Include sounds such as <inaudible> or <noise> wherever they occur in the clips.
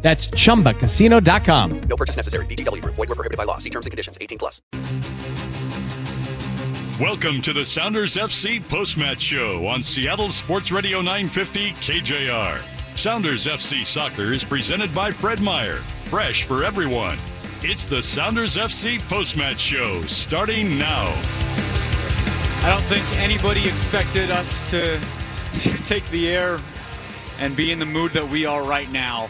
That's chumbacasino.com. No purchase necessary. VGW Group. Void were prohibited by law. See terms and conditions. 18 plus. Welcome to the Sounders FC Postmatch Show on Seattle Sports Radio 950 KJR. Sounders FC Soccer is presented by Fred Meyer. Fresh for everyone. It's the Sounders FC Postmatch Show starting now. I don't think anybody expected us to, <laughs> to take the air and be in the mood that we are right now.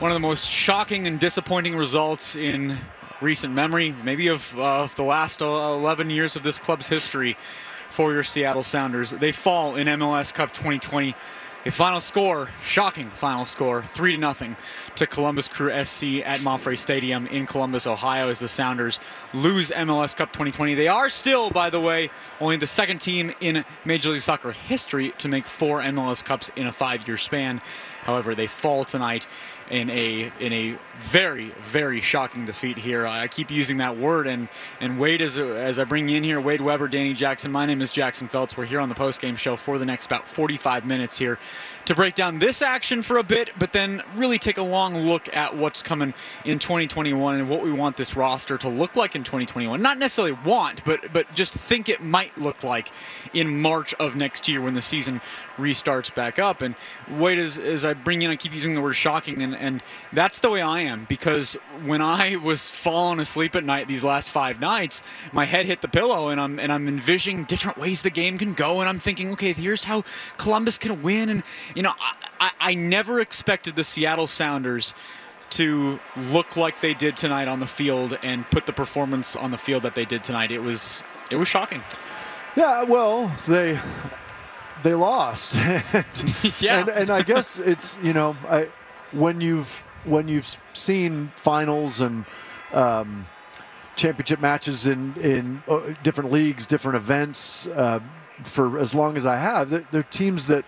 One of the most shocking and disappointing results in recent memory, maybe of, uh, of the last uh, 11 years of this club's history for your Seattle Sounders. They fall in MLS Cup 2020. A final score, shocking final score, three to nothing to Columbus Crew SC at Mapfre Stadium in Columbus, Ohio, as the Sounders lose MLS Cup 2020. They are still, by the way, only the second team in Major League Soccer history to make four MLS Cups in a five-year span. However, they fall tonight in a in a very very shocking defeat here. I keep using that word, and and Wade as as I bring you in here, Wade Webber, Danny Jackson. My name is Jackson Felts. We're here on the post game show for the next about 45 minutes here to break down this action for a bit, but then really take a long look at what's coming in 2021 and what we want this roster to look like in 2021. Not necessarily want, but but just think it might look like in March of next year when the season restarts back up. And wait, as, as I bring in, I keep using the word shocking, and, and that's the way I am because when I was falling asleep at night these last five nights, my head hit the pillow, and I'm and I'm envisioning different ways the game can go, and I'm thinking, okay, here's how Columbus can win, and you know, I, I, never expected the Seattle Sounders to look like they did tonight on the field and put the performance on the field that they did tonight. It was it was shocking. Yeah, well, they they lost. <laughs> and, Yeah. and, and I guess it's you know I, when you've when you've seen finals and um, championship matches in in uh, different leagues, different events uh, for as long as I have, they're, they're teams that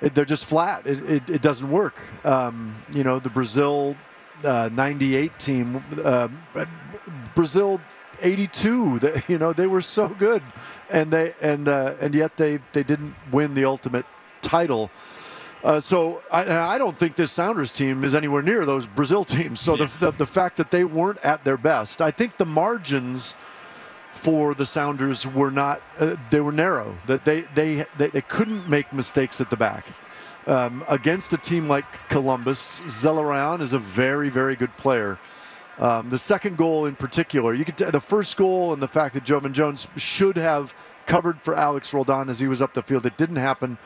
it, they're just flat. It, it, it doesn't work. Um, you know, the Brazil uh, 98 team, uh, Brazil 82, they, <laughs> you know, they were so good. And they and uh, and yet they, they didn't win the ultimate title. Uh, so I, I don't think this Sounders team is anywhere near those Brazil <laughs> teams. So the, the the fact that they weren't at their best, I think the margins for the Sounders were not uh, they were narrow. That they, they they they couldn't make mistakes at the back. Um, against a team like Columbus, Zelarayan is a very very good player. Um, the second goal in particular, you could t- the first goal and the fact that Joevin Jones should have covered for Alex Roldan as he was up the field. It didn't happen.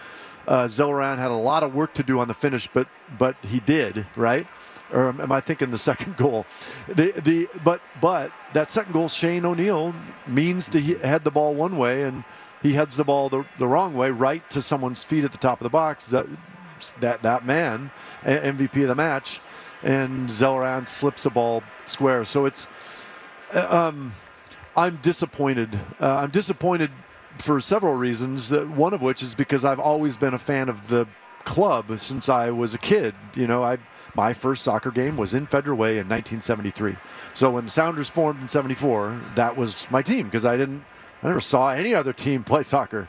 Uh, had a lot of work to do on the finish, but but he did right. Or am I thinking the second <laughs> goal? The the but but that second goal, Shane O'Neill means to head the ball one way, and he heads the ball the, the wrong way, right to someone's feet at the top of the box. That that that man, MVP of the match, and Zelarayan slips a ball square. So it's uh, um, I'm disappointed. Uh, I'm disappointed for several reasons. Uh, one of which is because I've always been a fan of the club since I was a kid. You know, I my first soccer game was in Federal Way in 1973. So when the Sounders formed in '74, that was my team because I didn't, I never saw any other team <laughs> play soccer.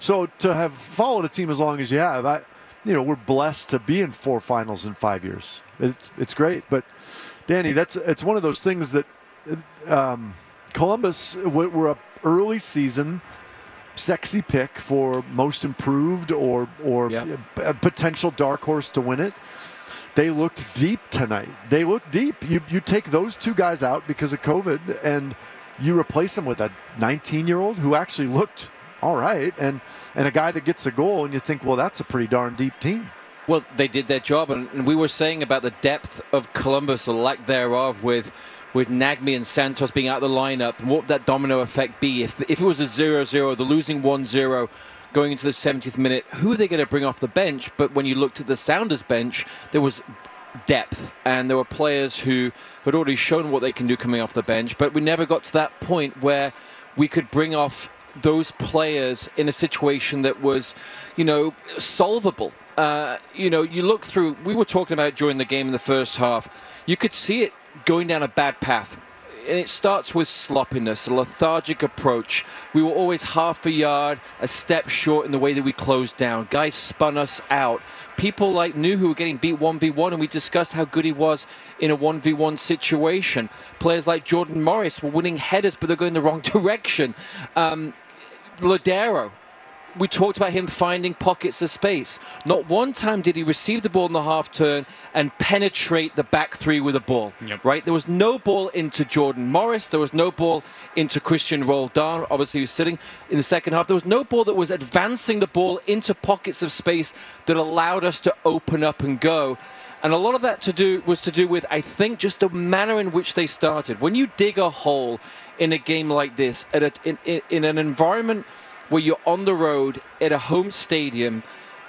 So to have followed a team as long as you have, I, you know, we're blessed to be in four finals in five years. It's it's great, but Danny, that's it's one of those things that um, Columbus we- were a early season sexy pick for most improved or or Yep. a potential dark horse to win it. They looked deep tonight. They looked deep. You you take those two guys out because of COVID and you replace them with a 19 year old who actually looked all right and and a guy that gets a goal and you think well that's a pretty darn deep team. Well, they did their job, and, we were saying about the depth of Columbus or lack thereof with with Nagbe and Santos being out of the lineup, and what would that domino effect be if if it was a 0-0, the losing 1-0 going into the 70th minute? Who are they going to bring off the bench? But when you looked at the Sounders bench, there was depth, and there were players who had already shown what they can do coming off the bench, but we never got to that point where we could bring off those players in a situation that was, you know, solvable. Uh, you know, you look through, we were talking about during the game in the first half, you could see it going down a bad path. And it starts with sloppiness, a lethargic approach. We were always half a yard, a step short in the way that we closed down. Guys spun us out. People like who were getting beat 1v1, and we discussed how good he was in a 1v1 situation. Players like Jordan Morris were winning headers, but they're going the wrong <laughs> direction. Um, Lodeiro, we talked about him finding pockets of space. Not one time did he receive the ball in the half turn and penetrate the back three with a ball. Yep. Right? There was no ball into Jordan Morris. There was no ball into Cristian Roldan. Obviously, he was sitting in the second half. There was no ball that was advancing the ball into pockets of space that allowed us to open up and go. And a lot of that to do was to do with, I think, just the manner in which they started. When you dig a hole in a game like this, at a, in, in, in an environment where you're on the road at a home stadium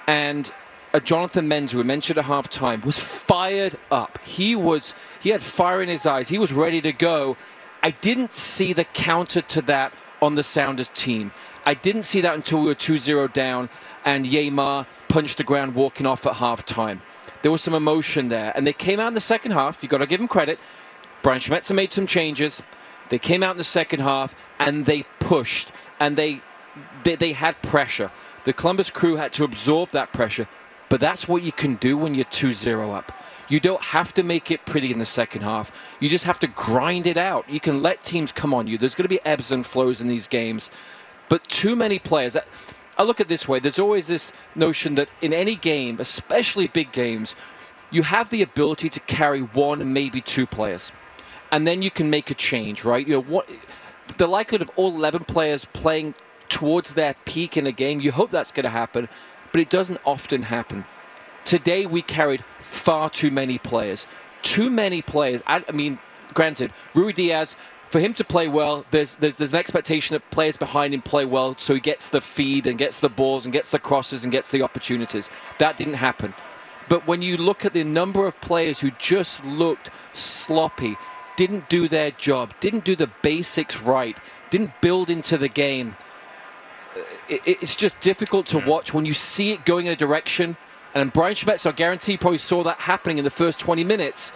and a Jonathan Mensah, who mentioned at halftime, was fired up. He was he had fire in his eyes. He was ready to go. I didn't see the counter to that on the Sounders team. I didn't see that until we were 2-0 down and Yeimar punched the ground walking off at halftime. There was some emotion there. And they came out in the second half. You've got to give them credit. Brian Schmetzer made some changes. They came out in the second half and they pushed and they they, they had pressure. The Columbus crew had to absorb that pressure, but that's what you can do when you're 2 0 up. You don't have to make it pretty in the second half. You just have to grind it out. You can let teams come on you. There's going to be ebbs and flows in these games, but too many players. I look at this way there's always this notion that in any game, especially big games, you have the ability to carry one, and maybe two players. And then you can make a change, right? You know, what the likelihood of all 11 players playing towards their peak in a game. You hope that's going to happen, but it doesn't often happen. Today we carried far too many players. Too many players. I, I mean, granted, Ruidíaz, for him to play well, there's, there's there's an expectation that players behind him play well, so he gets the feed and gets the balls and gets the crosses and gets the opportunities. That didn't happen. But when you look at the number of players who just looked sloppy, didn't do their job, didn't do the basics right, didn't build into the game, it, it's just difficult to hmm. watch when you see it going in a direction. And Brian Schmetzer, I guarantee, probably saw that happening in the first 20 minutes.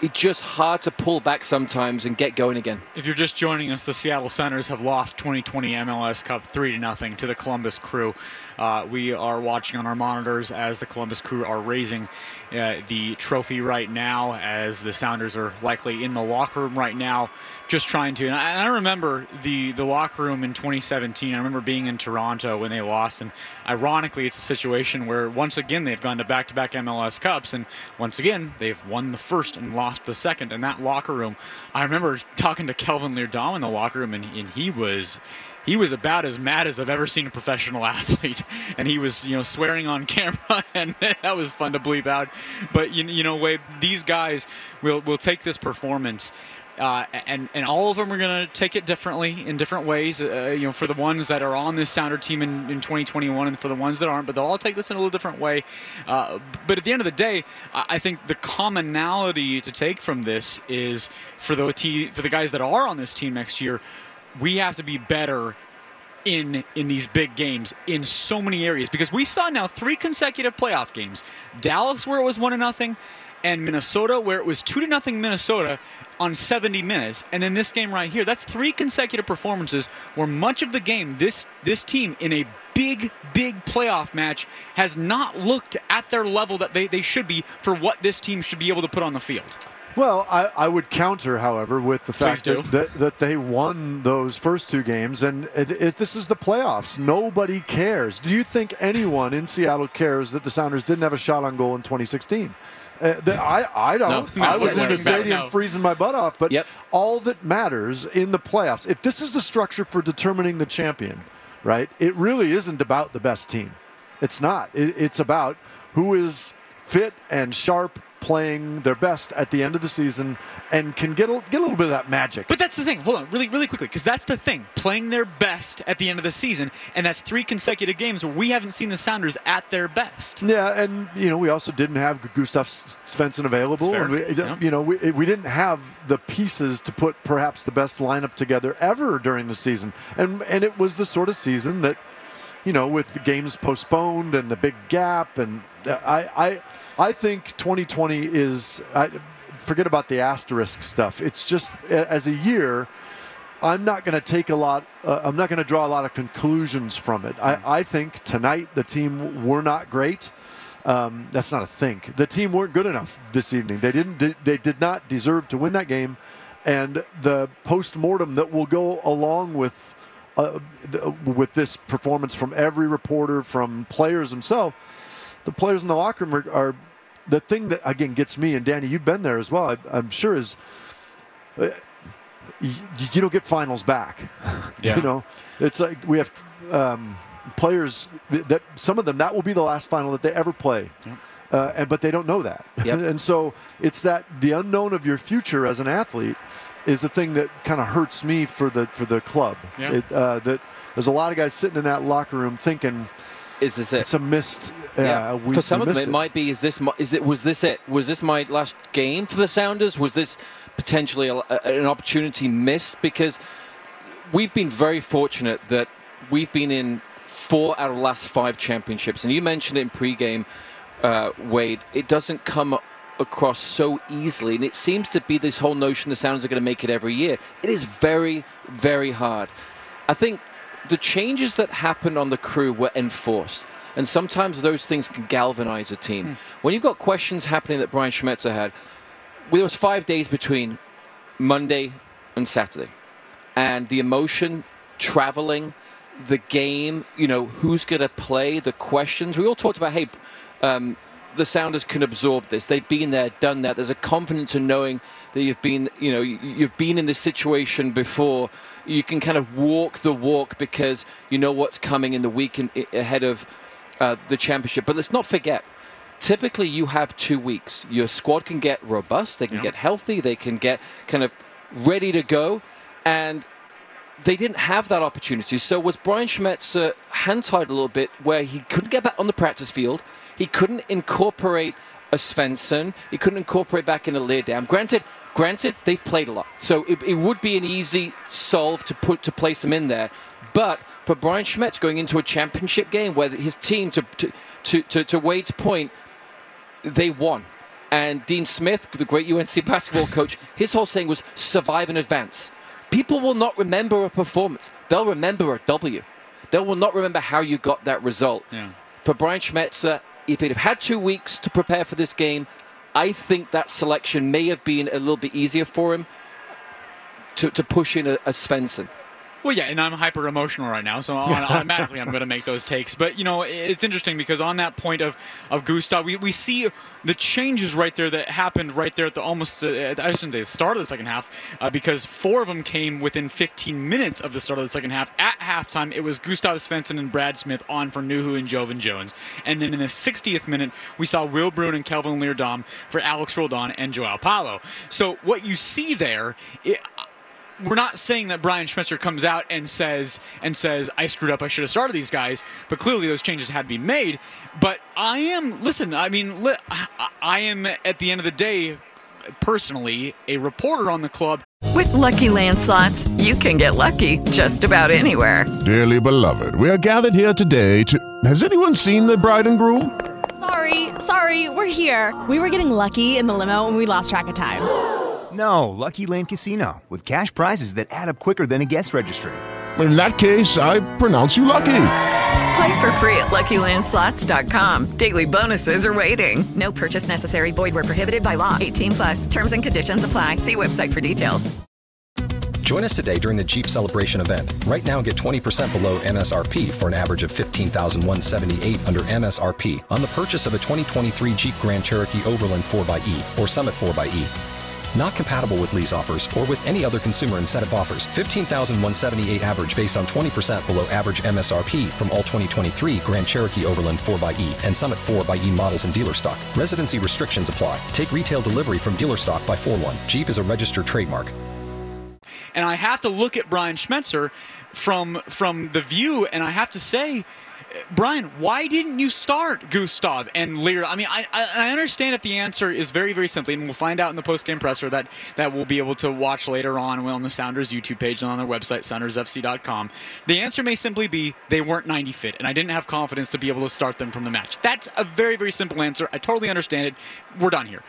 It's just hard to pull back sometimes and get going again. If you're just joining us, the Seattle Sounders have lost 2020 MLS Cup 3 to nothing to the Columbus Crew. Uh, we are watching on our monitors as the Columbus Crew are raising uh, the trophy right now, as the Sounders are likely in the locker room right now, just trying to. And I, I remember the, the locker room in 2017. I remember being in Toronto when they lost. And ironically, it's a situation where once again they've gone to back to back MLS Cups. And once again, they've won the first and lost the second. And that locker room, I remember talking to Kelvin Leerdam in the locker room, and, and he was he was about as mad as I've ever seen a professional <laughs> athlete, and he was you know swearing on camera, <laughs> and that was fun to bleep out. But you, you know, Wade, these guys will will take this performance. Uh, and and all of them are going to take it differently in different ways. Uh, you know, for the ones that are on this Sounder team in, in 2021, and for the ones that aren't, but they'll all take this in a little different way. Uh, but at the end of the day, I think the commonality to take from this is for the t- for the guys that are on this team next year, we have to be better in in these big games in so many areas because we saw now three consecutive playoff games. Dallas where it was one to nothing, and Minnesota where it was two to nothing Minnesota on 70 minutes. And in this game right here, that's three consecutive performances where much of the game this this team in a big, big playoff match has not looked at their level that they, they should be for what this team should be able to put on the field. Well, I, I would counter, however, with the fact that, that, that they won those first two games, and it, it, this is the playoffs. Nobody cares. Do you think anyone in Seattle cares that the Sounders didn't have a shot on goal in 2016? Uh, the, I, I don't. No, I was in the stadium no. freezing my butt off. But Yep. all that matters in the playoffs, if this is the structure for determining the champion, right? It really isn't about the best team. It's not. It, it's about who is fit and sharp playing their best at the end of the season and can get a, get a little bit of that magic. But that's the thing. Hold on, really, really quickly, because that's the thing. Playing their best at the end of the season, and that's three consecutive games where we haven't seen the Sounders at their best. Yeah, and you know we also didn't have Gustav Svensson available. And we, Yeah. You know we, we didn't have the pieces to put perhaps the best lineup together ever during the season, and and it was the sort of season that, you know, with the games postponed and the big gap, and uh, I I I think 2020 is I, forget about the asterisk stuff. It's just as a year. I'm not going to take a lot. Uh, I'm not going to draw a lot of conclusions from it. I, I think tonight the team were not great. Um, that's not a think. The team weren't good enough this evening. They didn't. They did not deserve to win that game, and the post mortem that will go along with uh, with this performance from every reporter, from players themselves, the players in the locker room are, are the thing that again gets me. And Danny, you've been there as well. I, I'm sure is uh, you, you don't get finals back. <laughs> Yeah. you know, it's like we have um, players that some of them that will be the last final that they ever play. Uh, and but they don't know that, <laughs> Yep. and so it's that the unknown of your future as an athlete is the thing that kind of hurts me for the for the club. Yeah. It, uh, that there's a lot of guys sitting in that locker room thinking Is this it? it's a missed. Uh, we, for some of them, missed it, might be. Is this? my- Is it? Was this it? Was this my last game for the Sounders? Was this potentially a, a- an opportunity missed? Because we've been very fortunate that we've been in four out of the last five championships, and you mentioned it in pregame, uh, Wade. It doesn't come across so easily, and it seems to be this whole notion the Sounders are going to make it every year. It is very, very hard. I think the changes that happened on the crew were enforced. And sometimes those things can galvanize a team. When you've got questions happening that Brian Schmetzer had, well, there was five days between Monday and Saturday. And the emotion, traveling, the game, you know, who's going to play, the questions. We all talked about, hey, um, the Sounders can absorb this. They've been there, done that. There's a confidence in knowing that you've been, you know, you've been in this situation before. You can kind of walk the walk because you know what's coming in the week in, ahead of uh, the championship. But let's not forget, typically you have two weeks. Your squad can get robust, they can Yeah. get healthy, they can get kind of ready to go, and they didn't have that opportunity. So was Brian Schmetzer hand-tied a little bit where he couldn't get back on the practice field, he couldn't incorporate a Svensson, he couldn't incorporate back in a Leerdam. Granted, granted they've played a lot, so it, it would be an easy solve to put to place them in there. But for Brian Schmetz going into a championship game where his team, to to to, to, to Wade's point, they won. And Dean Smith, the great UNC basketball coach, his whole saying was survive and advance. People will not remember a performance. They'll remember a W. They will not remember how you got that result. Yeah. For Brian Schmetzer, if he'd have had two weeks to prepare for this game, I think that selection may have been a little bit easier for him to, to push in a, a Svensson. Well, yeah, and I'm hyper emotional right now, so <laughs> automatically I'm going to make those takes. But you know, it's interesting because on that point of of Gustav, we, we see the changes right there that happened right there at the almost uh, I shouldn't say the start of the second half uh, because four of them came within 15 minutes of the start of the second half. At halftime, it was Gustav Svensson and Brad Smith on for Nouhou and Joevin Jones, and then in the 60th minute we saw Will Bruin and Kelvin Leerdam for Alex Roldan and Joao Paulo. So what you see there. It, we're not saying that Brian Schmetzer comes out and says and says I screwed up. I should have started these guys. But clearly those changes had to be made. But I am listen. I mean, li- I- I am at the end of the day, personally, a reporter on the club. With Lucky Land slots, you can get lucky just about anywhere. Dearly beloved, we are gathered here today to. Has anyone seen the bride and groom? Sorry, sorry, we're here. We were getting lucky in the limo and we lost track of time. No, Lucky Land Casino, with cash prizes that add up quicker than a guest registry. In that case, I pronounce you lucky. Play for free at LuckyLandSlots.com. Daily bonuses are waiting. No purchase necessary. Void where prohibited by law. 18 plus. Terms and conditions apply. See website for details. Join us today during the Jeep Celebration event. Right now, get 20% below MSRP for an average of 15178 under MSRP on the purchase of a 2023 Jeep Grand Cherokee Overland 4xE or Summit 4xE. Not compatible with lease offers or with any other consumer incentive offers. 15,178 average based on 20% below average MSRP from all 2023 Grand Cherokee Overland 4xE and Summit 4xE models in dealer stock. Residency restrictions apply. Take retail delivery from dealer stock by 4 1. Jeep is a registered trademark. And I have to look at Brian Schmetzer from from the view, and I have to say, Brian, why didn't you start Gustav and Lear? I mean, I, I, understand if the answer is very, very simply, and we'll find out in the post-game presser that, that we'll be able to watch later on on the Sounders YouTube page and on their website, soundersfc.com. The answer may simply be they weren't 90 fit, and I didn't have confidence to be able to start them from the match. That's a very, very simple answer. I totally understand it. We're done here.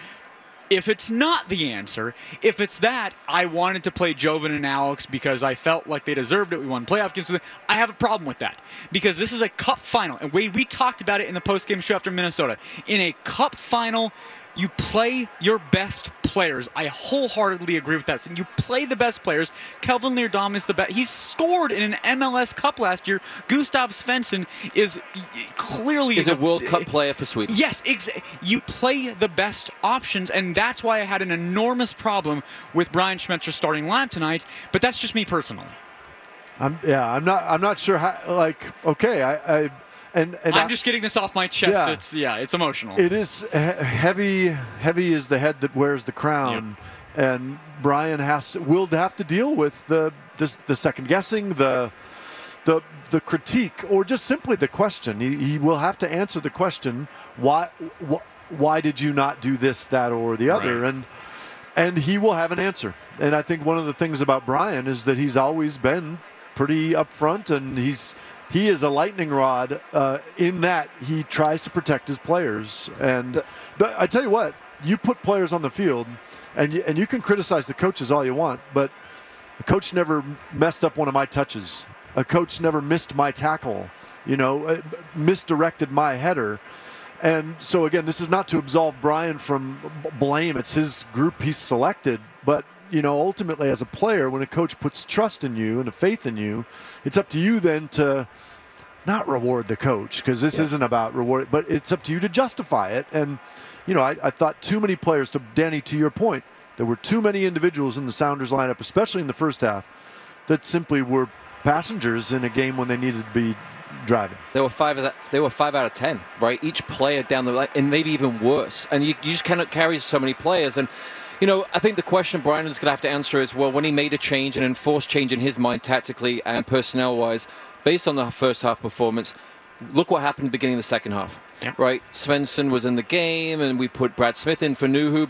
If it's not the answer, if it's that I wanted to play Joevin and Alex because I felt like they deserved it, we won playoff games with them, I have a problem with that. Because this is a cup final. And Wade, we talked about it in the post-game show after Minnesota. In a cup final, you play your best players. I wholeheartedly agree with that. And You play the best players. Kelvin Leerdam is the best. He's scored in an MLS Cup last year. Gustav Svensson is clearly is a World Cup <laughs> player for Sweden. Yes, ex- you play the best options, and that's why I had an enormous problem with Brian Schmetzer starting line tonight. But that's just me personally. I'm yeah. I'm not. I'm not sure how. Like, okay, I. I and, and I'm I- just getting this off my chest. Yeah. It's yeah, it's emotional. It is heavy. Heavy is the head that wears the crown, and Brian has will have to deal with the the, the second guessing, the the the critique, or just simply the question. He, he will have to answer the question: Why wh- why did you not do this, that, or the other? Right. And and he will have an answer. And I think one of the things about Brian is that he's always been pretty upfront, and he's he is a lightning rod uh, in that he tries to protect his players. And but I tell you what, you put players on the field, and you, and you can criticize the coaches all you want, but a coach never messed up one of my touches. A coach never missed my tackle. You know, uh, misdirected my header. And so again, this is not to absolve Brian from blame. It's his group he's selected, but you know, ultimately as a player, when a coach puts trust in you and a faith in you, it's up to you then to not reward the coach because this isn't about reward, but it's up to you to justify it. And you know, I, I thought too many players. To Danny, to your point, there were too many individuals in the Sounders lineup, especially in the first half, that simply were passengers in a game when they needed to be driving. They were five. They were five out of ten, right? Each player down the line, and maybe even worse. And you, you just cannot carry so many players. And you know, I think the question Brian is going to have to answer is, well, when he made a change, an enforced change in his mind, tactically and personnel-wise, based on the first half performance, look what happened beginning of the second half. Right, Svensson was in the game, and we put Brad Smith in for Nouhou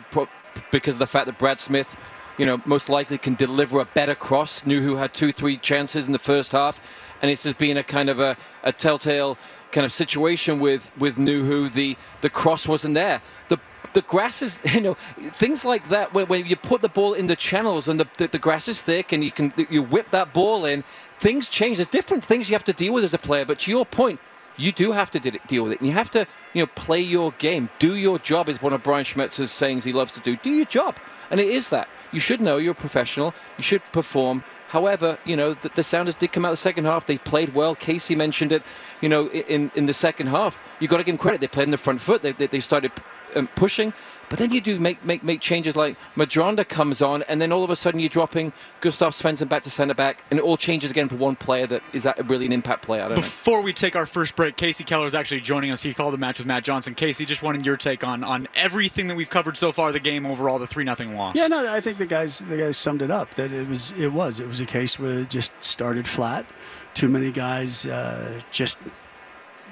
because of the fact that Brad Smith, you know, most likely can deliver a better cross. Nouhou had two, three chances in the first half, and it's just been a kind of a, a telltale kind of situation with with Nouhou. The the cross wasn't there. The the grass is, <laughs> you know, things like that. When, when you put the ball in the channels and the, the, the grass is thick and you can you whip that ball in, things change. There's different things you have to deal with as a player. But to your point, you do have to de- deal with it. And you have to, you know, play your game, do your job. Is one of Brian Schmetzer's sayings he loves to do. Do your job, and it is that. You should know you're a professional. You should perform. However, you know the, the Sounders did come out the second half. They played well. Kasey mentioned it. You know, in in the second half, you got to give them credit. They played in the front foot. They they, they started um, pushing. But then you do make, make make changes like Madronda comes on, and then all of a sudden you're dropping Gustav Svensson back to centre back, and it all changes again for one player that is that really an impact player. I don't know. Before we take our first break, Kasey Keller is actually joining us. He called the match with Matt Johnson. Kasey, just wanted your take on on everything that we've covered so far, the game overall, the three nothing loss. Yeah, no, I think the guys the guys summed it up. That it was it was it was a case where it just started flat. Too many guys uh, just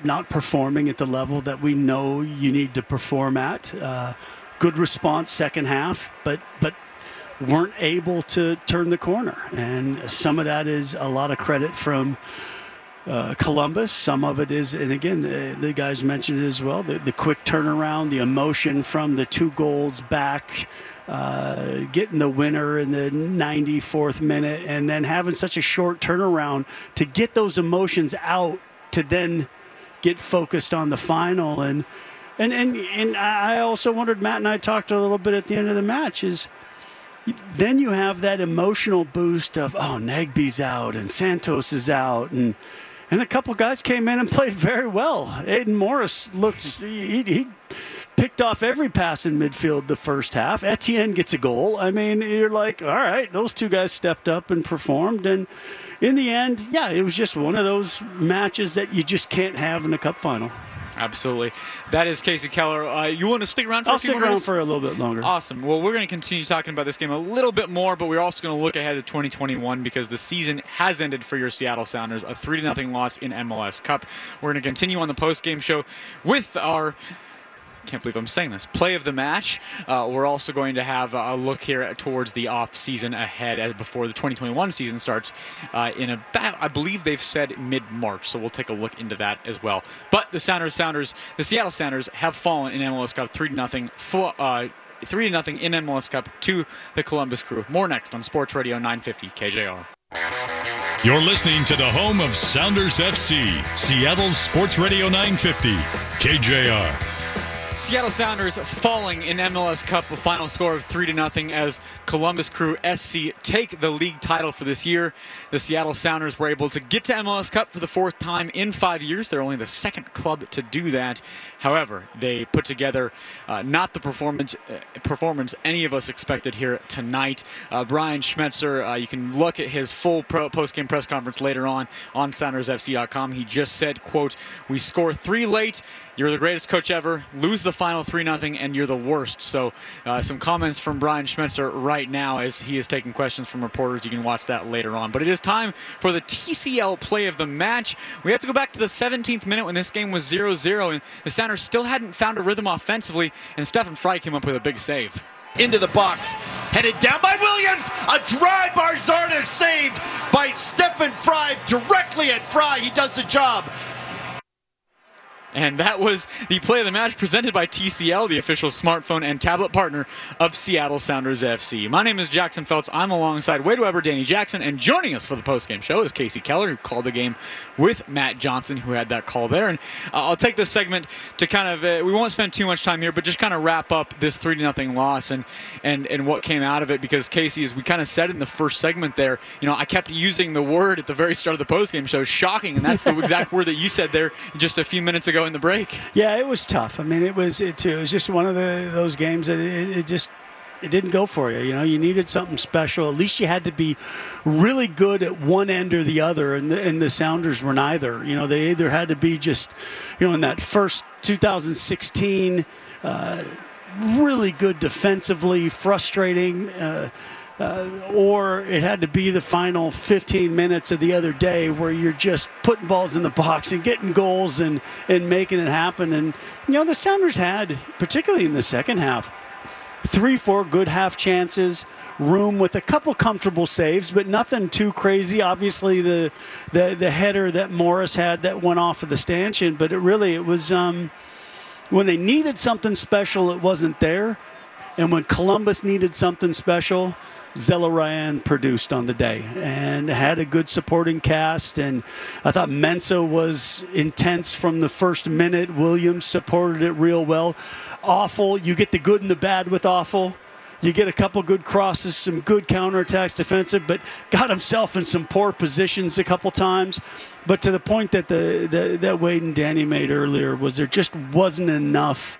not performing at the level that we know you need to perform at. Uh, good response second half, but but weren't able to turn the corner. And some of that is a lot of credit from uh, Columbus. Some of it is, and again, the, the guys mentioned it as well the, the quick turnaround, the emotion from the two goals back, uh, getting the winner in the 94th minute, and then having such a short turnaround to get those emotions out to then get focused on the final. And and and, and I also wondered, Matt and I talked a little bit at the end of the match, is then you have that emotional boost of oh Nagbe's out and Santos is out and and a couple guys came in and <laughs> played very well. Aidan Morris looked he, he picked off every pass in midfield the first half. Etienne gets a goal. I mean, you're like, all right, those two guys stepped up and performed. And in the end, yeah, it was just one of those matches that you just can't have in a cup final. Absolutely. That is Kasey Keller. Uh, you want to stick around for I'll a few stick around for a little bit longer. Awesome. Well, we're going to continue talking about this game a little bit more, but we're also going to look ahead to 2021 because the season has ended for your Seattle Sounders, a 3 0 loss in MLS Cup. We're going to continue on the post game show with our can't believe I'm saying this. Play of the match. Uh, we're also going to have a look here towards the off season ahead before the 2021 season starts uh, in about, I believe they've said mid March. So we'll take a look into that as well. But the Sounders, Sounders, the Seattle Sounders have fallen in MLS Cup three to nothing. For, uh, Three to nothing in MLS Cup to the Columbus Crew. More next on Sports Radio 950 KJR. You're listening to the home of Sounders FC, Seattle Sports Radio 950, KJR. Seattle Sounders falling in MLS Cup, a final score of three to nothing as Columbus Crew SC take the league title for this year. The Seattle Sounders were able to get to MLS Cup for the fourth time in five years. They're only the second club to do that. However, they put together uh, not the performance uh, performance any of us expected here tonight. Uh, Brian Schmetzer, uh, you can look at his full pro- post-game press conference later on on SoundersFC.com. He just said, "quote We score three late." You're the greatest coach ever. Lose the final 3 0, and you're the worst. So, uh, some comments from Brian Schmetzer right now as he is taking questions from reporters. You can watch that later on. But it is time for the TCL play of the match. We have to go back to the 17th minute when this game was 0 0, and the Sounders still hadn't found a rhythm offensively, and Stefan Frei came up with a big save. into the box. Headed down by Williams. A drive by Zardes saved by Stefan Frei directly at Frei. He does the job. And that was the play of the match presented by TCL, the official smartphone and tablet partner of Seattle Sounders FC. My name is Jackson Felts. I'm alongside Wade Webber, Danny Jackson, and joining us for the postgame show is Kasey Keller, who called the game with Matt Johnson, who had that call there. And uh, I'll take this segment to kind of, uh, we won't spend too much time here, but just kind of wrap up this 3 0 loss and, and, and what came out of it. Because, Kasey, as we kind of said in the first segment there, you know, I kept using the word at the very start of the postgame show, shocking. And that's the exact <laughs> word that you said there just a few minutes ago in the break. Yeah, it was tough. I mean, it was it, too. it was just one of the those games that it, it just it didn't go for you. You know, you needed something special. At least you had to be really good at one end or the other, and the, and the Sounders were neither. You know, they either had to be just, you know, in that first 2016, uh, really good defensively, frustrating. Uh, uh, or it had to be the final 15 minutes of the other day where you're just putting balls in the box and getting goals and, and making it happen. And, you know, the Sounders had, particularly in the second half, three, four good half chances, room with a couple comfortable saves, but nothing too crazy. Obviously, the the, the header that Morris had that went off of the stanchion, but it really, it was um, when they needed something special, it wasn't there. And when Columbus needed something special, Zelarayan produced on the day and had a good supporting cast. And I thought Mensah was intense from the first minute. Williams supported it real well. Afful. You get the good and the bad with Afful. You get a couple good crosses, some good counterattacks defensive, but got himself in some poor positions a couple times. But to the point that the, the that Wade and Danny made earlier was there just wasn't enough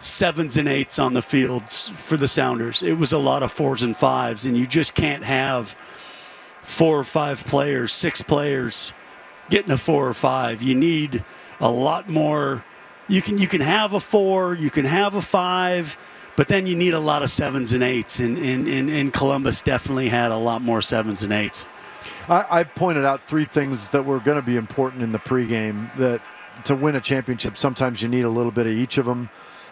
sevens and eights on the fields for the Sounders. It was a lot of fours and fives, and you just can't have four or five players, six players getting a four or five. You need a lot more. You can you can have a four, you can have a five, but then you need a lot of sevens and eights. And, and, and, and Columbus definitely had a lot more sevens and eights. I, I pointed out three things that were going to be important in the pregame. That to win a championship, sometimes you need a little bit of each of them.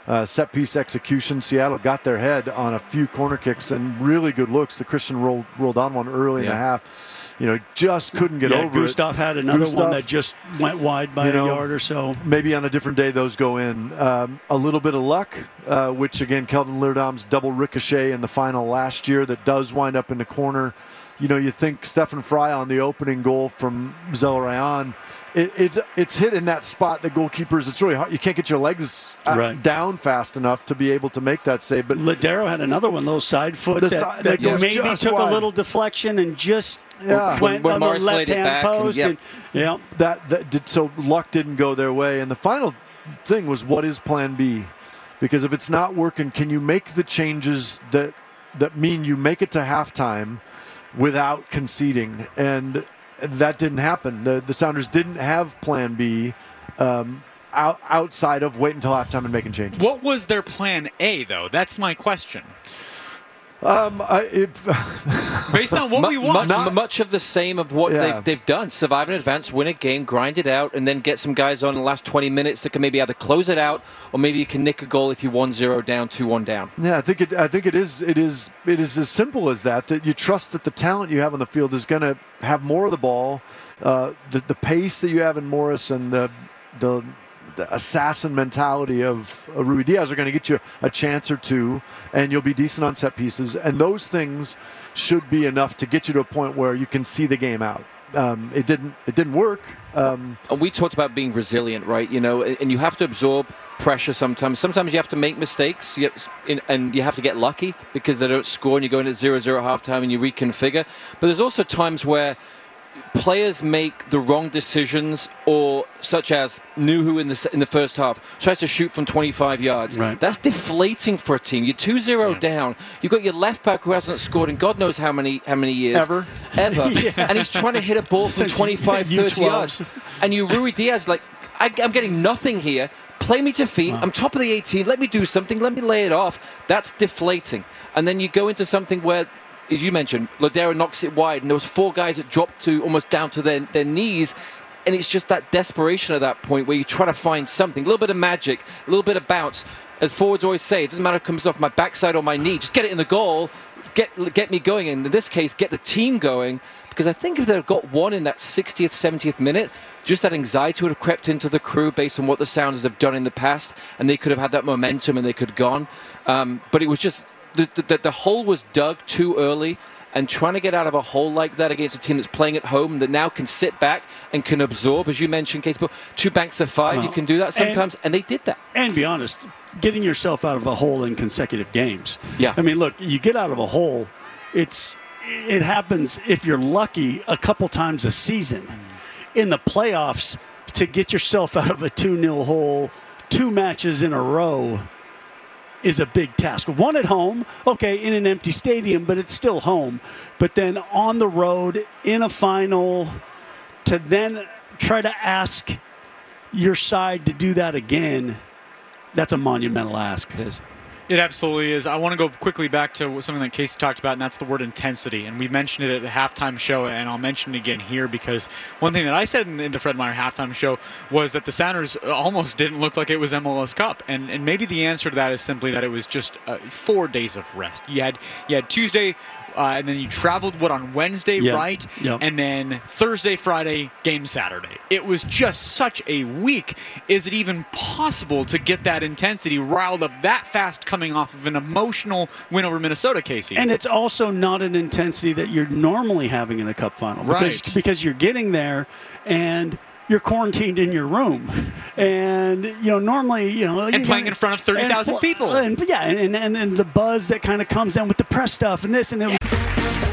Uh, set piece execution. Seattle got their head on a few corner kicks and really good looks. The Cristian rolled Roldan one early in the half. You know, just couldn't get Yeah, over Gustav it. Gustav had another one that just went wide by you know, a yard or so. Maybe on a different day those go in. Um, a little bit of luck, uh, which again, Kelvin Leerdam's double ricochet in the final last year that does wind up in the corner. You know, you think Stefan Frei on the opening goal from Zelarayan, it, it's it's hit in that spot that goalkeepers. It's really hard. You can't get your legs uh, Right. down fast enough to be able to make that save. But Lodeiro had another one, little side foot The that, side- that that maybe took wide. a little deflection and just Yeah. went When- when on the Morris laid left hand back and- post. yep. and- yeah. that that did so luck didn't go their way and the final thing was what is plan b because if it's not working, can you make the changes that that mean you make it to halftime without conceding? And that didn't happen. The the Sounders didn't have Plan B. Um, out, outside of wait until halftime and making changes. What was their plan A, though? That's my question. Um, I, it, <laughs> Based on what Mu- we want. Much, much of the same of what Yeah. they've, they've done. Survive in advance, win a game, grind it out, and then get some guys on in the last 20 minutes that can maybe either close it out or maybe you can nick a goal if you're 1-0 down, 2-1 down. Yeah, I think it. I think it is. It is. It is as simple as that. That you trust that the talent you have on the field is going to have more of the ball, uh, the the pace that you have in Morris and the the, assassin mentality of uh, Ruidíaz are going to get you a chance or two, and you'll be decent on set pieces. And those things should be enough to get you to a point where you can see the game out. Um, it didn't. It didn't work. Um, we talked about being resilient, right? You know, and you have to absorb pressure sometimes. Sometimes you have to make mistakes, you and you have to get lucky because they don't score and you go in at 0-0 at halftime and you reconfigure. But there's also times where players make the wrong decisions, or such as Nouhou in the in the first half tries to shoot from 25 yards. Right. That's deflating for a team. You're 2-0 down. You've got your left back who hasn't scored in God knows how many how many years Ever. ever, <laughs> Yeah. and he's trying to hit a ball <laughs> from Since 25, <laughs> U- 30 yards, and you Ruidíaz like I, I'm getting nothing here. Play me to feet. I'm top of the 18. Let me do something. Let me lay it off. That's deflating. And then you go into something where, as you mentioned, Lodeiro knocks it wide, and there was four guys that dropped to almost down to their, their knees. And it's just that desperation at that point where you try to find something, a little bit of magic, a little bit of bounce. As forwards always say, it doesn't matter if it comes off my backside or my knee. Just get it in the goal, get get me going. And in this case, get the team going. Because I think if they'd got one in that 60th, 70th minute, just that anxiety would have crept into the crew based on what the Sounders have done in the past, and they could have had that momentum and they could have gone. Um, but it was just the, the, the hole was dug too early, and trying to get out of a hole like that against a team that's playing at home that now can sit back and can absorb, as you mentioned, Kasey, two banks of five, you can do that and- sometimes, and, they did that. And be honest, getting yourself out of a hole in consecutive games. Yeah. I mean, look, you get out of a hole, it's it happens if you're lucky a couple times a season. In the playoffs, to get yourself <laughs> out of a 2-0 hole two matches in a row is a big task. One at home, okay, in an empty stadium, but it's still home. But then on the road in a final to then try to ask your side to do that again, that's a monumental ask. It is. It absolutely is. I want to go quickly back to something that Casey talked about, and that's the word intensity. And we mentioned it at the halftime show, and I'll mention it again here because one thing that I said in, the Fred Meyer halftime show was that the Sounders almost didn't look like it was MLS Cup, and and maybe the answer to that is simply that it was just uh, four days of rest. You had you had Tuesday. Uh, and then you traveled what on Wednesday, Yeah. right? Yep. And then Thursday, Friday, game Saturday. It was just such a week. Is it even possible to get that intensity riled up that fast coming off of an emotional win over Minnesota, Kasey? And it's also not an intensity that you're normally having in a cup final. Because, Right. Because you're getting there and you're quarantined in your room. <laughs> And, you know, normally, you know. And playing in front of 30,000 and- people. And, yeah, and, and, and the buzz that kind of comes in with the press stuff and this and it.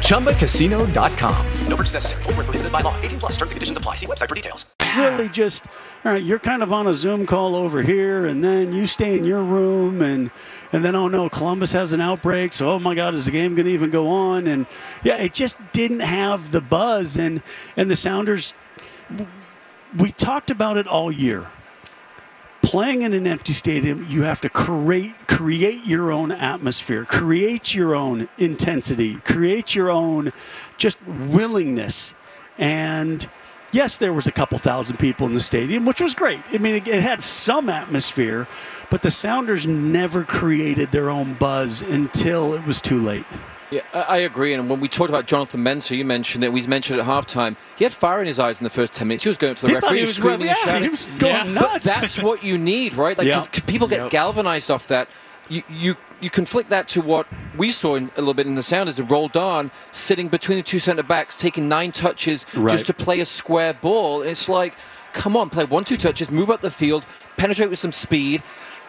ChumbaCasino.com. No purchase necessary. Void where prohibited by law. 18 plus terms and conditions apply. See website for details. It's really just all right you're kind of on a zoom call over here and then you stay in your room and and then oh no columbus has an outbreak so oh my god is the game going to even go on and yeah it just didn't have the buzz and and the sounders we talked about it all year playing in an empty stadium you have to create create your own atmosphere create your own intensity create your own just willingness. And yes there was a couple thousand people in the stadium which was great. I mean it, it had some atmosphere but the sounders never created their own buzz until it was too late Yeah, I I agree. And when we talked about Jonathan Mensah, you mentioned it. We mentioned it at halftime. He had fire in his eyes in the first ten minutes. He was going up to the He referee, he he was was screaming ref- and yeah, shouting. he was going But nuts. that's what you need, right? Like, Yeah. 'cause people get Yep. galvanized off that. You, you you conflict that to what we saw in, a little bit in the Sounders, and Roldan sitting between the two centre backs, taking nine touches Right. just to play a square ball. It's like, come on, play one, two touches, move up the field, penetrate with some speed,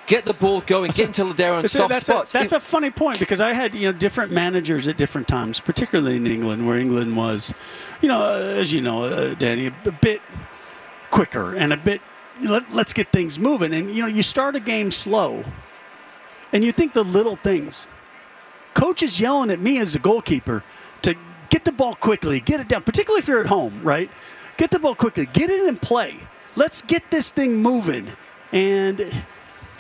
get the ball going, get into Lodeiro in It's a- soft that's spots. A, that's a funny point because I had you know different managers at different times, particularly in England, where England was, you know, uh, as you know, uh, Danny, a, a bit quicker and a bit. Let, let's get things moving, and you know, you start a game slow, and you think the little things. Coach is yelling at me as a goalkeeper to get the ball quickly, get it down, particularly if you're at home, right? Get the ball quickly, get it in play. Let's get this thing moving. And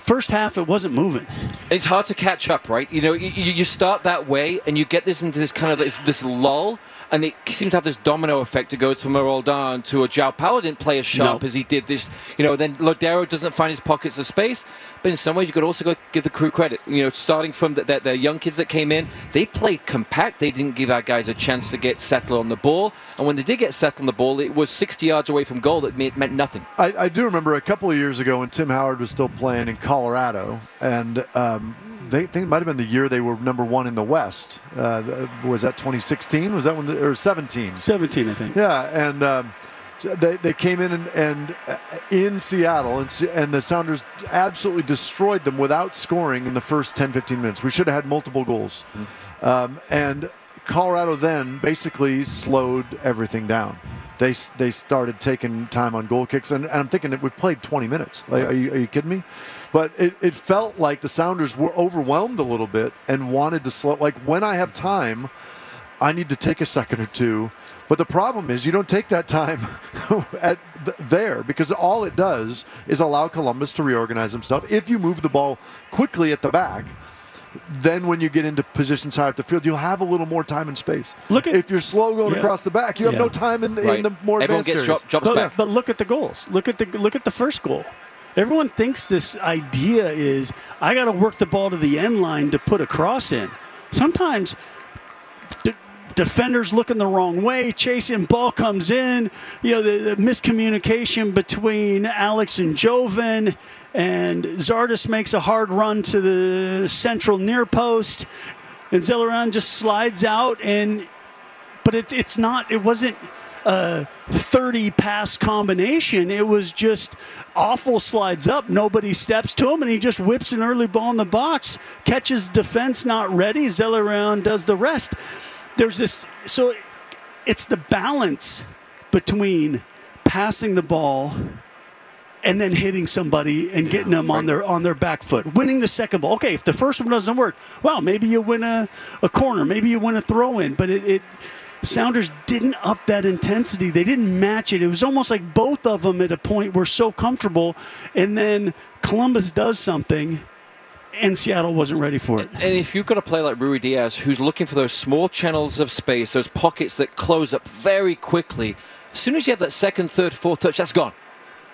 first half, it wasn't moving. It's hard to catch up, right? You know, you, you start that way, and you get this into this kind of this, this lull, and it seems to have this domino effect. It goes from a Roldan to a Joao Paulo didn't play as sharp No. as he did this. You know, then Lodeiro doesn't find his pockets of space. But in some ways, you could also go give the crew credit. You know, starting from the, the, the young kids that came in, they played compact. They didn't give our guys a chance to get settled on the ball, and when they did get settled on the ball, it was 60 yards away from goal. That meant, meant nothing. I, I do remember a couple of years ago when Tim Howard was still playing in Colorado, and um, they think it might have been the year they were number one in the West. Uh, was that 2016? Was that when? The, or 17? 17, I think. Yeah, and um, they, they came in and, and uh, in Seattle, and, and the Sounders absolutely destroyed them without scoring in the first 10, 15 minutes. We should have had multiple goals. Um, and Colorado then basically slowed everything down. They, they started taking time on goal kicks, and, and I'm thinking that we played 20 minutes. Like, are, you, are you kidding me? But it, it felt like the Sounders were overwhelmed a little bit and wanted to slow. Like when I have time, I need to take a second or two. But the problem is, you don't take that time <laughs> at th- there because all it does is allow Columbus to reorganize himself. If you move the ball quickly at the back, then when you get into positions higher up the field, you'll have a little more time and space. Look, if you're slow going Yeah. across the back, you have Yeah. no time in, in the more Everyone advanced areas. but, But look at the goals. Look at the look at the first goal. Everyone thinks this idea is I got to work the ball to the end line to put a cross in. Sometimes de- defenders looking the wrong way, chasing ball comes in. You know the, the miscommunication between Alex and Joevin, and Zardes makes a hard run to the central near post, and Zelarayan just slides out and but it, it's not it wasn't a 30 pass combination it was just awful slides up. Nobody steps to him and he just whips an early ball in the box catches defense not ready Zelarayan does the rest. There's this so it's the balance between passing the ball and then hitting somebody and getting them on their on their back foot, winning the second ball. Okay, if the first one doesn't work, well, maybe you win a, a corner, maybe you win a throw in, but it, it Sounders didn't up that intensity. They didn't match it. It was almost like both of them at a point were so comfortable, and then Columbus does something, and Seattle wasn't ready for it. And if you've got a player like Ruidíaz who's looking for those small channels of space, those pockets that close up very quickly, as soon as you have that second, third, fourth touch, that's gone.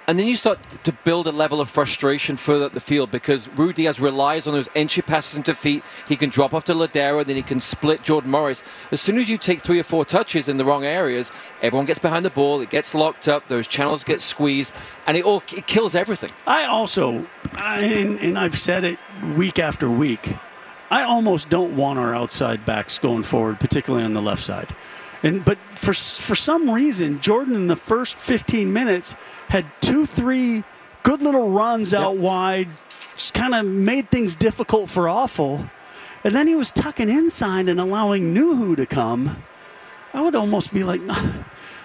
And then you start to build a level of frustration further up the field because Ruidíaz relies on those entry passes into feet. He can drop off to Lodeiro, then he can split Jordan Morris. As soon as you take three or four touches in the wrong areas, everyone gets behind the ball, it gets locked up, those channels get squeezed, and it all it kills everything. I also, I- and, and I've said it week after week, I almost don't want our outside backs going forward, particularly on the left side. And but for for some reason, Jordan in the first 15 minutes had two, three good little runs out wide, just kind of made things difficult for Afful. And then he was tucking inside and allowing Nouhou to come. I would almost be like,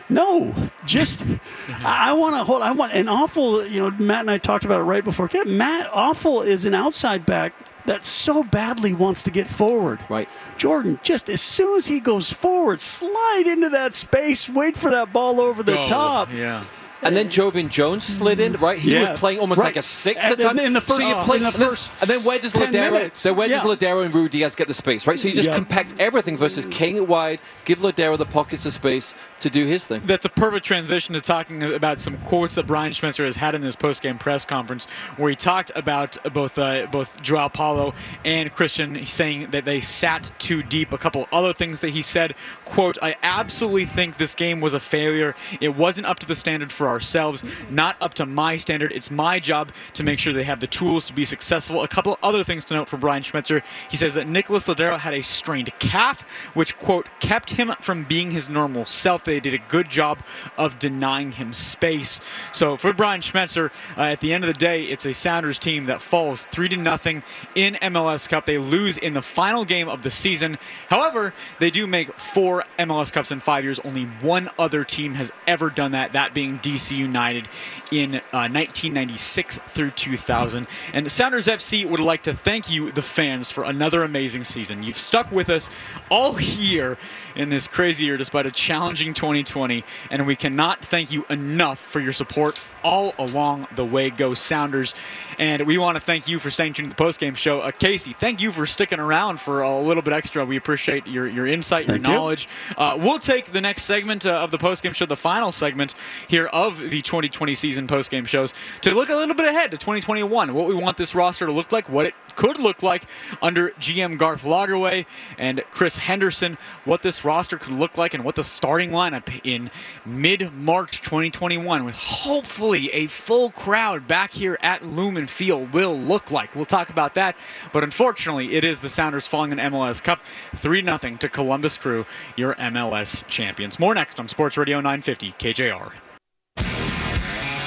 no, just <laughs> I want to hold. I want an Afful. You know, Matt and I talked about it right before. Matt Afful is an outside back that so badly wants to get forward. Right. Jordan, just as soon as he goes forward, slide into that space, wait for that ball over the Go. top. Yeah. And then Joevin Jones slid in, right? He Yeah. was playing almost Right. like a six at the time. in the So first- uh, play- in the first and then where does Lodeiro? Then where does Yeah. Lodeiro and Ruidíaz get the space, right? So you just Yeah. compact everything versus king it wide, give Lodeiro the pockets of space to do his thing. That's a perfect transition to talking about some quotes that Brian Schmetzer has had in his post-game press conference, where he talked about both uh, both Joao Paulo and Cristian, saying that they sat too deep. A couple other things that he said, "quote I absolutely think this game was a failure. It wasn't up to the standard for ourselves, not up to my standard. It's my job to make sure they have the tools to be successful. A couple other things to note for Brian Schmetzer. He says that Nicholas Lodeiro had a strained calf, which, quote, kept him from being his normal self. They did a good job of denying him space. So for Brian Schmetzer, uh, at the end of the day, it's a Sounders team that falls 3 to nothing in MLS Cup. They lose in the final game of the season. However, they do make four MLS Cups in five years. Only one other team has ever done that, that being DC United in uh, 1996 through 2000. And Sounders FC would like to thank you, the fans, for another amazing season. You've stuck with us all year in this crazy year despite a challenging 2020, and we cannot thank you enough for your support all along the way. Go Sounders. And we want to thank you for staying tuned to the postgame show. Uh, Kasey, thank you for sticking around for a little bit extra. We appreciate your, your insight, your Thank you. knowledge. Uh, we'll take the next segment uh, of the postgame show, the final segment here of the 2020 season postgame shows, to look a little bit ahead to 2021, what we want this roster to look like, what it could look like under GM Garth Lagerwey and Chris Henderson, what this roster could look like, and what the starting lineup in mid March 2021, with hopefully a full crowd back here at Lumen Field, will look like. We'll talk about that, but unfortunately, it is the Sounders falling in MLS Cup 3 0 to Columbus Crew, your MLS champions. More next on Sports Radio 950 KJR.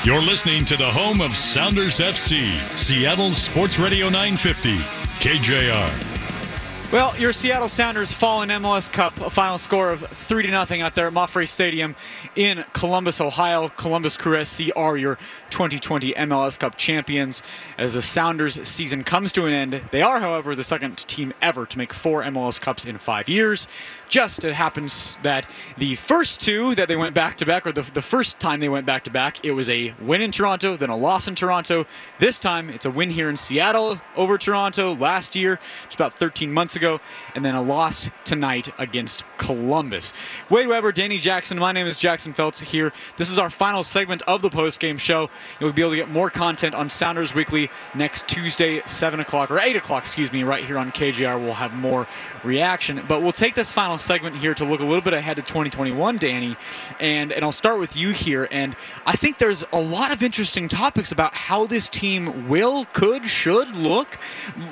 You're listening to the home of Sounders FC, Seattle Sports Radio 950, KJR. Well, your Seattle Sounders fall in MLS Cup, a final score of 3 to nothing out there at MAPFRE Stadium in Columbus, Ohio. Columbus Crew SC are your 2020 MLS Cup champions. As the Sounders season comes to an end, they are, however, the second team ever to make four MLS Cups in five years. Just it happens that the first two that they went back to back, or the, the first time they went back to back, it was a win in Toronto, then a loss in Toronto. This time it's a win here in Seattle over Toronto last year, just about 13 months ago, and then a loss tonight against Columbus. Wade Webber, Danny Jackson, my name is Jackson Felts here. This is our final segment of the post-game show. You'll be able to get more content on Sounders Weekly next Tuesday, 7 o'clock, or 8 o'clock, excuse me, right here on KJR. We'll have more reaction. But we'll take this final segment here to look a little bit ahead to 2021, Danny. And, and I'll start with you here. And I think there's a lot of interesting topics about how this team will, could, should look.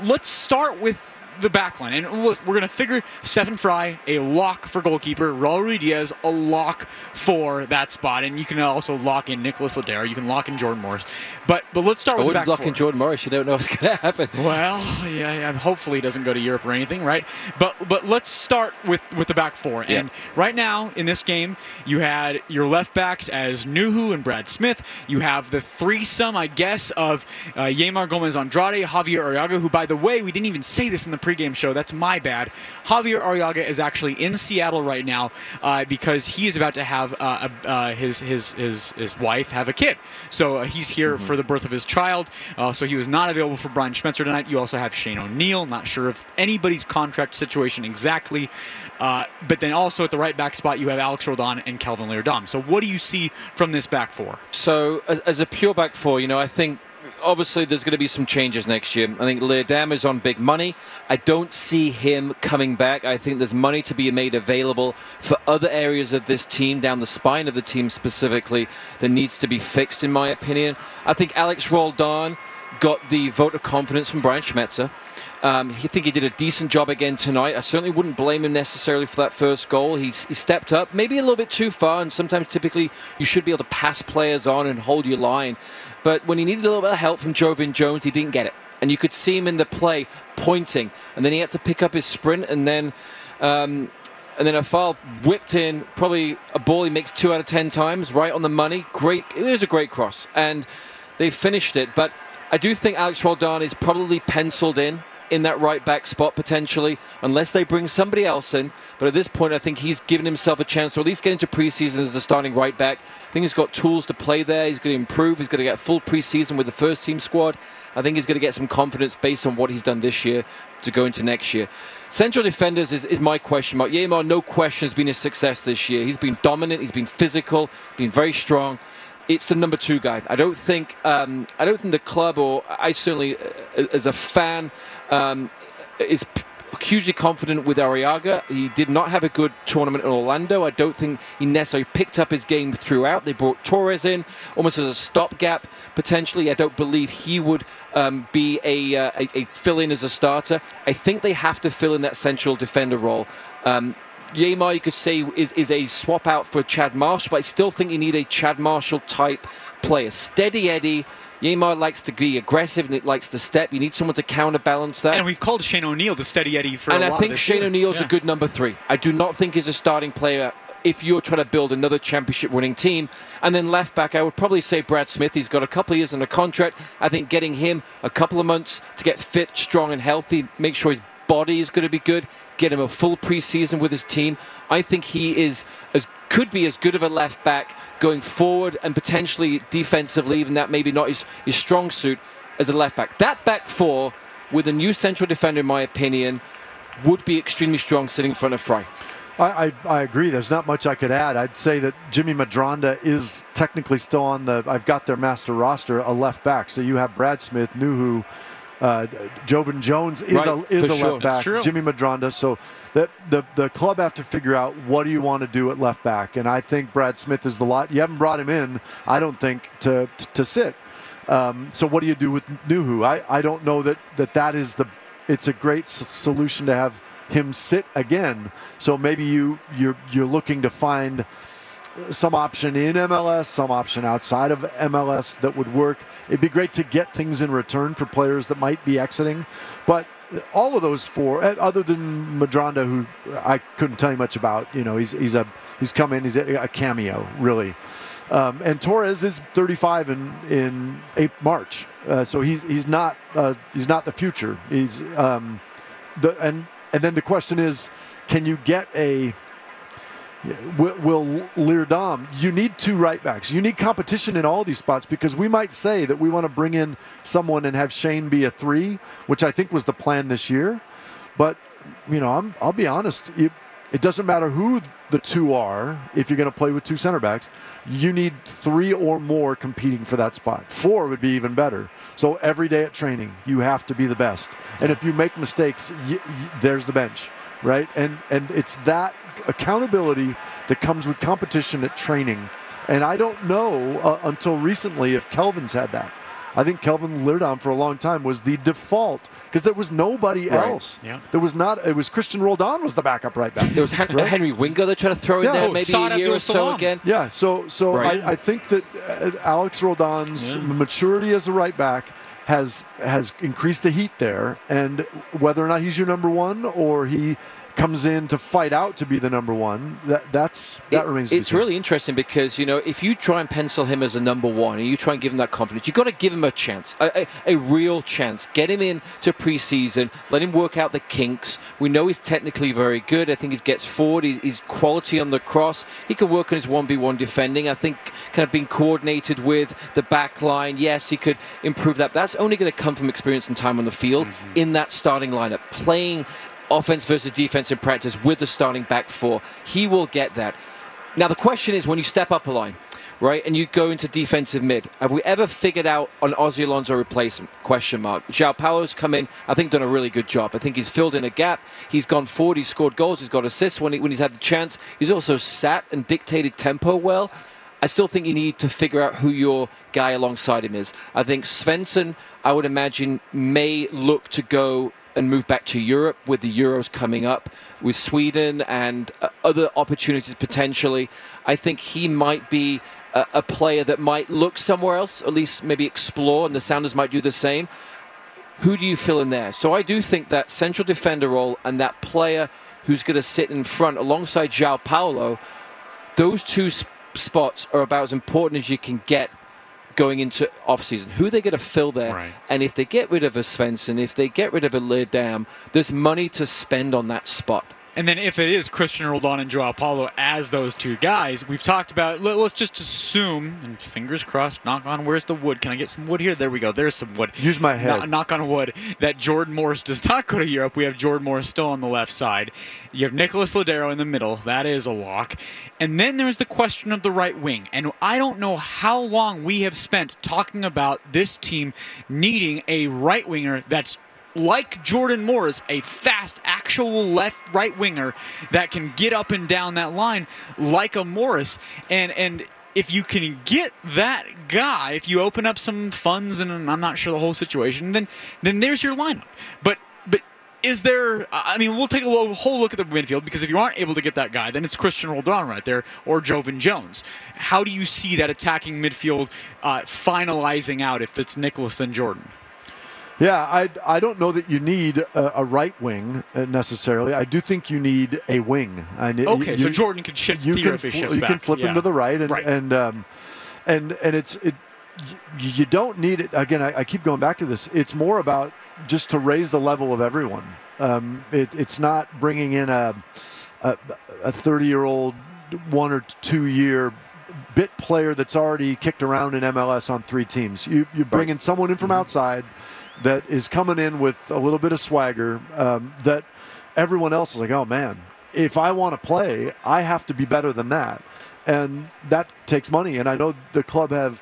Let's start with the back line. And we're going to figure Stefan Frei a lock for goalkeeper, Raul Ruidíaz a lock for that spot. And you can also lock in Nicholas Lodeiro. You can lock in Jordan Morris. But but let's start I with the back four. in Jordan Morris. You don't know what's going to happen. Well, yeah, yeah, hopefully he doesn't go to Europe or anything, right? But but let's start with with the back four. Yeah. And right now in this game, you had your left backs as Nouhou and Brad Smith. You have the threesome, I guess, of uh, Yeimar Gomez Andrade, Xavier Arreaga, who, by the way, we didn't even say this in the pregame show. That's my bad. Xavier Arreaga is actually in Seattle right now uh, because he is about to have uh, uh, his his his his wife have a kid. So uh, he's here for the birth of his child. Uh, so he was not available for Brian Schmetzer tonight. You also have Shane O'Neill. Not sure of anybody's contract situation exactly. Uh, but then also at the right back spot, you have Alex Roldan and Kelvin Leerdam. So what do you see from this back four? So, as a pure back four, you know, I think obviously there's going to be some changes next year. I think Leerdam is on big money. I don't see him coming back. I think there's money to be made available for other areas of this team, down the spine of the team specifically, that needs to be fixed, in my opinion. I think Alex Roldan got the vote of confidence from Brian Schmetzer. Um, I think he did a decent job again tonight. I certainly wouldn't blame him necessarily for that first goal. He's, he stepped up, maybe a little bit too far, and sometimes typically you should be able to pass players on and hold your line. But when he needed a little bit of help from Joevin Jones, he didn't get it. And you could see him in the play pointing, and then he had to pick up his sprint, and then. Um, and then a foul whipped in, probably a ball he makes two out of ten times, right on the money. Great, it was a great cross, and they finished it. But I do think Alex Roldan is probably penciled in in that right back spot potentially, unless they bring somebody else in. But at this point, I think he's given himself a chance to at least get into preseason as the starting right back. I think he's got tools to play there. He's going to improve. He's going to get full preseason with the first team squad. I think he's going to get some confidence based on what he's done this year to go into next year. Central defenders is, is my question mark. Yeimar, no question, has been a success this year. He's been dominant. He's been physical. Been very strong it's the number two guy. I don't think um, I don't think the club or I certainly uh, as a fan um, is hugely confident with Arreaga. He did not have a good tournament in Orlando. I don't think he necessarily picked up his game throughout. They brought Torres in almost as a stopgap potentially. I don't believe he would um, be a, uh, a, a fill in as a starter. I think they have to fill in that central defender role. Um, Yeimar, you could say, is, is a swap out for Chad Marshall, but I still think you need a Chad Marshall type player. Steady Eddie. Yeimar likes to be aggressive and it likes to step. You need someone to counterbalance that. And we've called Shane O'Neill the steady Eddie for a while. and a I think Shane. O'Neill's Yeah. a good number three. I do not think he's a starting player if you're trying to build another championship winning team. And then left back, I would probably say Brad Smith. He's got a couple of years on a contract. I think getting him a couple of months to get fit, strong, and healthy, make sure his body is going to be good, get him a full preseason with his team. I think he is as could be as good of a left back going forward and potentially defensively, even that maybe not his, his strong suit as a left back. That back four with a new central defender, in my opinion, would be extremely strong sitting in front of Frei. I, I, agree. There's not much I could add. I'd say that Jimmy Medranda is technically still on the. I've got their master roster, a left back. So you have Brad Smith, Nouhou, uh, Joevin Jones is Right, a is a sure. left back. Jimmy Medranda. So that the the club have to figure out what do you want to do at left back, and I think Brad Smith is the lot. You haven't brought him in, I don't think, to to sit. Um, so what do you do with Nouhou? I, I don't know that, that that is the. It's a great s- solution to have him sit again. So maybe you you're you're looking to find some option in MLS, some option outside of MLS that would work. It'd be great to get things in return for players that might be exiting, but all of those four, eh, other than Medranda, who I couldn't tell you much about. You know, he's he's a he's come in, he's a, a cameo really. Um, and Torres is 35 in in March, uh, so he's he's not uh, he's not the future. He's um, the and and then the question is, can you get a will, will? You need two right backs. You need competition in all these spots because we might say that we want to bring in someone and have Shane be a three, which I think was the plan this year. But you know, I'm, I'll be honest. It, it doesn't matter who the two are if you're going to play with two center backs. You need three or more competing for that spot. Four would be even better. So every day at training, you have to be the best. And if you make mistakes, y- y- there's the bench, right? And and it's that accountability that comes with competition at training. And I don't know uh, until recently if Kelvin's had that. I think Kelvin Leerdam for a long time was the default because there was nobody Right. else. Yeah. There was not. It was Cristian Roldan was the backup right back. There was Hen- Right? Henry Wingo they're to throw in there Oh, maybe Saad a year or so Abdul-Salaam. again. Yeah, so so Right. I, I think that uh, Alex Roldan's maturity as a right back has has increased the heat there, and whether or not he's your number one or he comes in to fight out to be the number one, that that's that It- remains. It's really interesting because you know if you try and pencil him as a number one and you try and give him that confidence, you have got to give him a chance, a, a, a real chance. Get him in to preseason, let him work out the kinks. We know he's technically very good. I think he gets forward. He, he's quality on the cross. He can work on his one v one defending. I think kind of being coordinated with the back line. Yes, he could improve that. That's only going to come from experience and time on the field mm-hmm. in that starting lineup, playing offense versus defense in practice with the starting back four. He will get that. Now, the question is when you step up a line, right, and you go into defensive mid, have we ever figured out an Ozzy Alonso replacement? Question mark. João Paulo's come in, I think, done a really good job. I think he's filled in a gap. He's gone forward, he's scored goals, he's got assists when, he, when he's had the chance. He's also sat and dictated tempo well. I still think you need to figure out who your guy alongside him is. I think Svensson, I would imagine, may look to go and move back to Europe with the Euros coming up with Sweden and uh, other opportunities potentially. I think he might be a, a player that might look somewhere else, at least maybe explore, and the Sounders might do the same. Who do you fill in there? So I do think that central defender role and that player who's going to sit in front alongside João Paulo, those two s- spots are about as important as you can get going into off season. Who are they going to fill there? And if they get rid of a Svensson, if they get rid of a Leerdam, there's money to spend on that spot. And then if it is Cristian Roldan and Joao Paulo as those two guys, we've talked about. let- Let's just assume, and fingers crossed, knock on. Where's the wood? Can I get some wood here? There we go. There's some wood. Use my head. Kno- knock on wood. That Jordan Morris does not go to Europe. We have Jordan Morris still on the left side. You have Nicholas Lodeiro in the middle. That is a lock. And then there's the question of the right wing. And I don't know how long we have spent talking about this team needing a right winger that's like Jordan Morris, a fast, actual left right winger that can get up and down that line like a Morris. And and if you can get that guy, if you open up some funds, and I'm not sure the whole situation, then then there's your lineup. But but is there? I mean, we'll take a whole look at the midfield because if you aren't able to get that guy, then it's Cristian Roldan right there or Joevin Jones. How do you see that attacking midfield uh, finalizing out if it's Nicholas then Jordan? Yeah, I, I don't know that you need a, a right wing uh, necessarily. I do think you need a wing. And it- Okay, so Jordan can shift You can, fl- shifts you can flip yeah. him to the right, and Right. and um, and and it's it. You don't need it again. I, I keep going back to this. It's more about just to raise the level of everyone. Um, it, it's not bringing in a a, a 30 year old, one or two year bit player that's already kicked around in MLS on three teams. You you bring in someone in from outside that is coming in with a little bit of swagger um, that everyone else is like, oh man, if I want to play, I have to be better than that, and that takes money. And I know the club have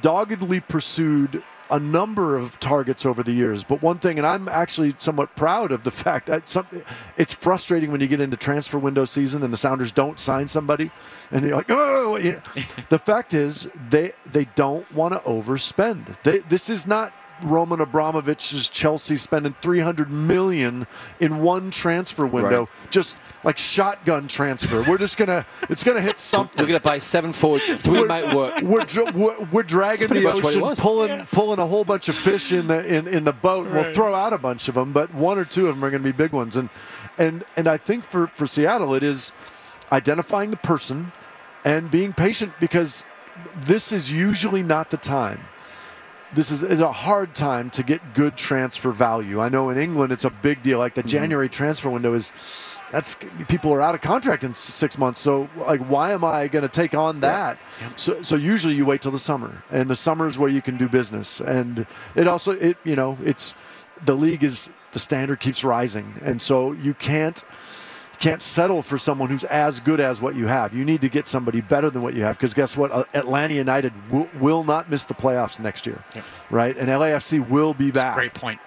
doggedly pursued a number of targets over the years. But one thing, and I'm actually somewhat proud of the <laughs> fact that some, it's frustrating when you get into transfer window season and the Sounders don't sign somebody, and you're like, oh, yeah. <laughs> the fact is they they don't want to overspend. They, this is not. Roman Abramovich's Chelsea spending 300 million in one transfer window, Right. just like shotgun transfer. We're just gonna, it's gonna hit something. We're going to buy seven forwards. Three might work. We're, dr- we're, we're dragging the much what it ocean, was. pulling pulling a whole bunch of fish in the in, in the boat. We'll throw out a bunch of them, but one or two of them are going to be big ones. And and and I think for for Seattle, it is identifying the person and being patient because this is usually not the time. This is, is a hard time to get good transfer value. I know in England it's a big deal. Like the mm-hmm. January transfer window is that's people are out of contract in six months. So like, why am I going to take on that? So so usually you wait till the summer, and the summer is where you can do business. And it also it you know it's the league is the standard keeps rising, and so you can't can't settle for someone who's as good as what you have. You need to get somebody better than what you have because guess what? Uh, Atlanta United will, will not miss the playoffs next year, right? And LAFC will be back. Great point.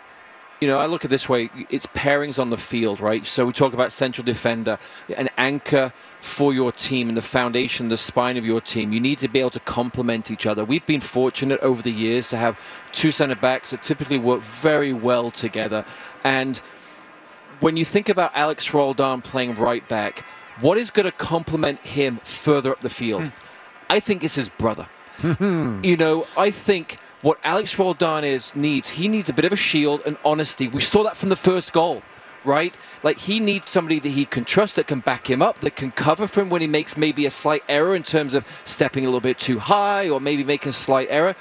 You know, I look at this way: it's pairings on the field, right? So we talk about central defender, an anchor for your team, and the foundation, the spine of your team. You need to be able to complement each other. We've been fortunate over the years to have two centre backs that typically work very well together, and when you think about Alex Roldan playing right back, what is going to complement him further up the field? Hmm. I think it's his brother. Hmm. you know, I think what Alex Roldan is needs, he needs a bit of a shield and honesty. We saw that from the first goal, right? Like he needs somebody that he can trust, that can back him up, that can cover for him when he makes maybe a slight error in terms of stepping a little bit too high or maybe making a slight error.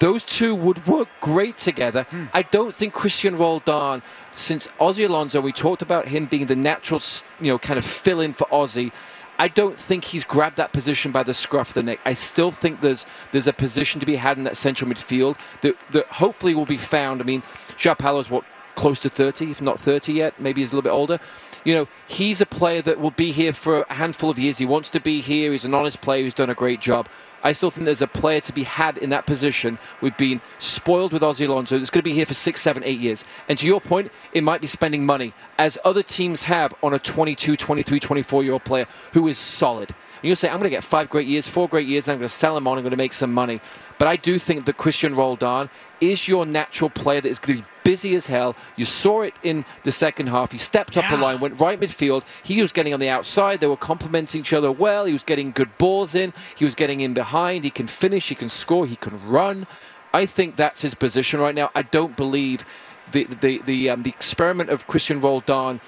Those two would work great together. Hmm. I don't think Cristian Roldan, since Ozzy Alonso, we talked about him being the natural, you know, kind of fill in for Ozzy. I don't think he's grabbed that position by the scruff of the neck. I still think there's there's a position to be had in that central midfield that, that hopefully will be found. I mean, Paulo's what close to 30, if not 30 yet. Maybe he's a little bit older. You know, he's a player that will be here for a handful of years. He wants to be here. He's an honest player who's done a great job. I still think there's a player to be had in that position. We've been spoiled with Ozzy Alonso. That's going to be here for six, seven, eight years. And to your point, it might be spending money, as other teams have on a 22, 23, 24 year old player who is solid. And you'll say, I'm going to get five great years, four great years, and I'm going to sell him on. I'm going to make some money. But I do think that Cristian Roldan is your natural player that is going to be busy as hell. You saw it in the second half. He stepped up the line, went right midfield. He was getting on the outside. They were complementing each other well. He was getting good balls in. He was getting in behind. He can finish. He can score. He can run. I think that's his position right now. I don't believe the the the, um, the experiment of Cristian Roldan,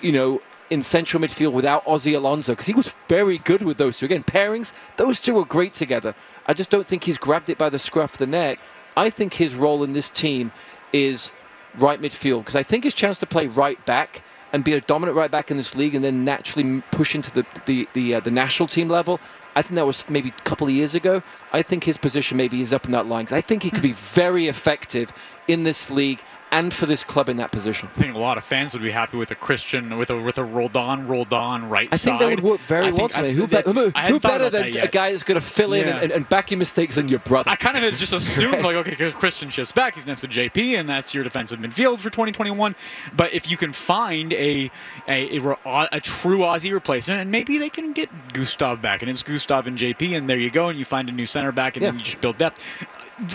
you know, in central midfield without Ozzy Alonso because he was very good with those two. Again, pairings, those two were great together. I just don't think he's grabbed it by the scruff of the neck. I think his role in this team is right midfield because I think his chance to play right back and be a dominant right back in this league and then naturally push into the the the, uh, the national team level. I think that was maybe a couple of years ago. I think his position maybe is up in that line. I think he could be very effective in this league and for this club in that position. I think a lot of fans would be happy with a Cristian with a with a Roldan, rolled on right side. I think that would work very I well think- Who, be- who, who better than a guy that's going to fill in Yeah. and, and back your mistakes than your brother? I kind of just assumed like okay, because Cristian shifts back, he's next to JP, and that's your defensive midfield for 2021. But if you can find a a, a, a true Ozzy replacement, and maybe they can get Gustav back, and it's Gustav and JP, and there you go, and you find a new center back, and then you just build depth.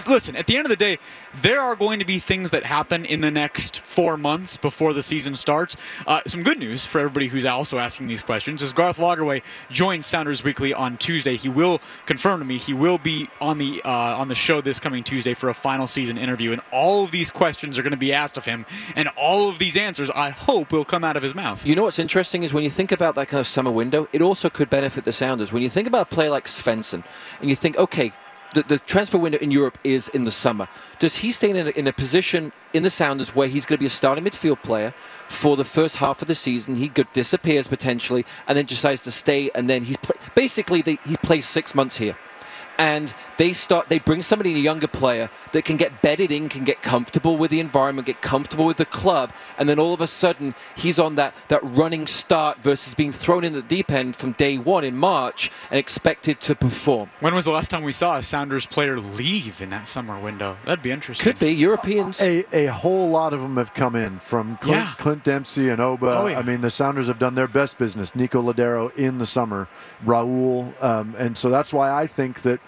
Listen, at the end of the day, there are going to be things that happen in the next four months before the season starts. Uh, some good news for everybody who's also asking these questions is Garth Lagerwey joins Sounders Weekly on Tuesday. He will confirm to me he will be on the uh, on the show this coming Tuesday for a final season interview, and all of these questions are going to be asked of him, and all of these answers I hope will come out of his mouth. You know what's interesting is when you think about that kind of summer window, it also could benefit the Sounders. When you think about a player like Svensson, and you think, okay, the, the transfer window in Europe is in the summer. Does he stay in a, in a position in the Sounders where he's going to be a starting midfield player for the first half of the season? He disappears potentially, and then decides to stay, and then he's basically he plays six months here. And they start. They bring somebody, in a younger player, that can get bedded in, can get comfortable with the environment, get comfortable with the club, and then all of a sudden he's on that that running start versus being thrown in the deep end from day one in March and expected to perform. When was the last time we saw a Sounders player leave in that summer window? That'd be interesting. Could be Europeans. A, a whole lot of them have come in from Clint, Yeah. Clint Dempsey and Oba. Oh, yeah. I mean, the Sounders have done their best business. Nico Lodeiro in the summer, Raul, um, and so that's why I think that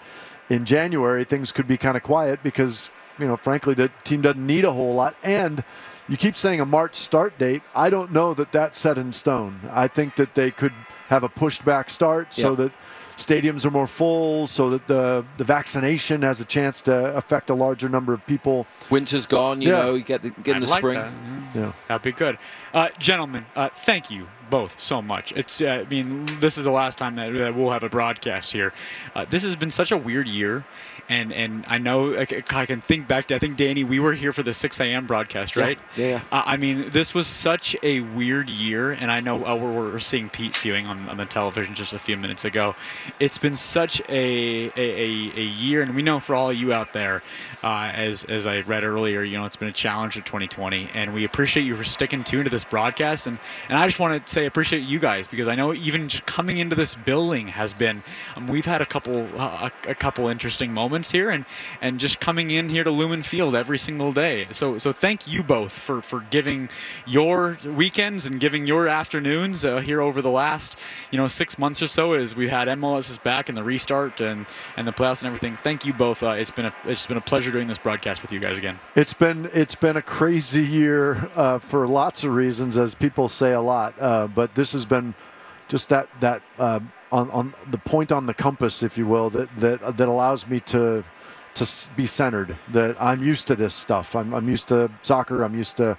in January things could be kind of quiet because you know, frankly, the team doesn't need a whole lot and. You keep saying a March start date. I don't know that that's set in stone. I think that they could have a pushed back start so Yeah. that stadiums are more full, so that the the vaccination has a chance to affect a larger number of people. Winter's gone, you Yeah. know, you get the, get in I'd the like spring. that. Yeah. That'd be good. Uh, gentlemen, uh, thank you both so much. It's, uh, I mean, this is the last time that, that we'll have a broadcast here. Uh, this has been such a weird year. And, and I know I can think back to I think Danny we were here for the 6 a.m. broadcast right yeah, yeah. Uh, I mean this was such a weird year and I know uh, we're, we're seeing Pete Fewing on, on the television just a few minutes ago it's been such a, a, a, a year and we know for all you out there uh, as as I read earlier you know it's been a challenge of 2020 and we appreciate you for sticking tuned to this broadcast and and I just want to say appreciate you guys because I know even just coming into this building has been um, we've had a couple uh, a, a couple interesting moments here and and just coming in here to Lumen Field every single day. So so thank you both for for giving your weekends and giving your afternoons uh, here over the last you know six months or so as we've had MLS is back and the restart and and the playoffs and everything. Thank you both. Uh, it's been a it's been a pleasure doing this broadcast with you guys again. It's been it's been a crazy year uh, for lots of reasons, as people say a lot. Uh, but this has been just that that uh, on on the point on the compass, if you will, that that that allows me to to be centered. That I'm used to this stuff. I'm I'm used to soccer. I'm used to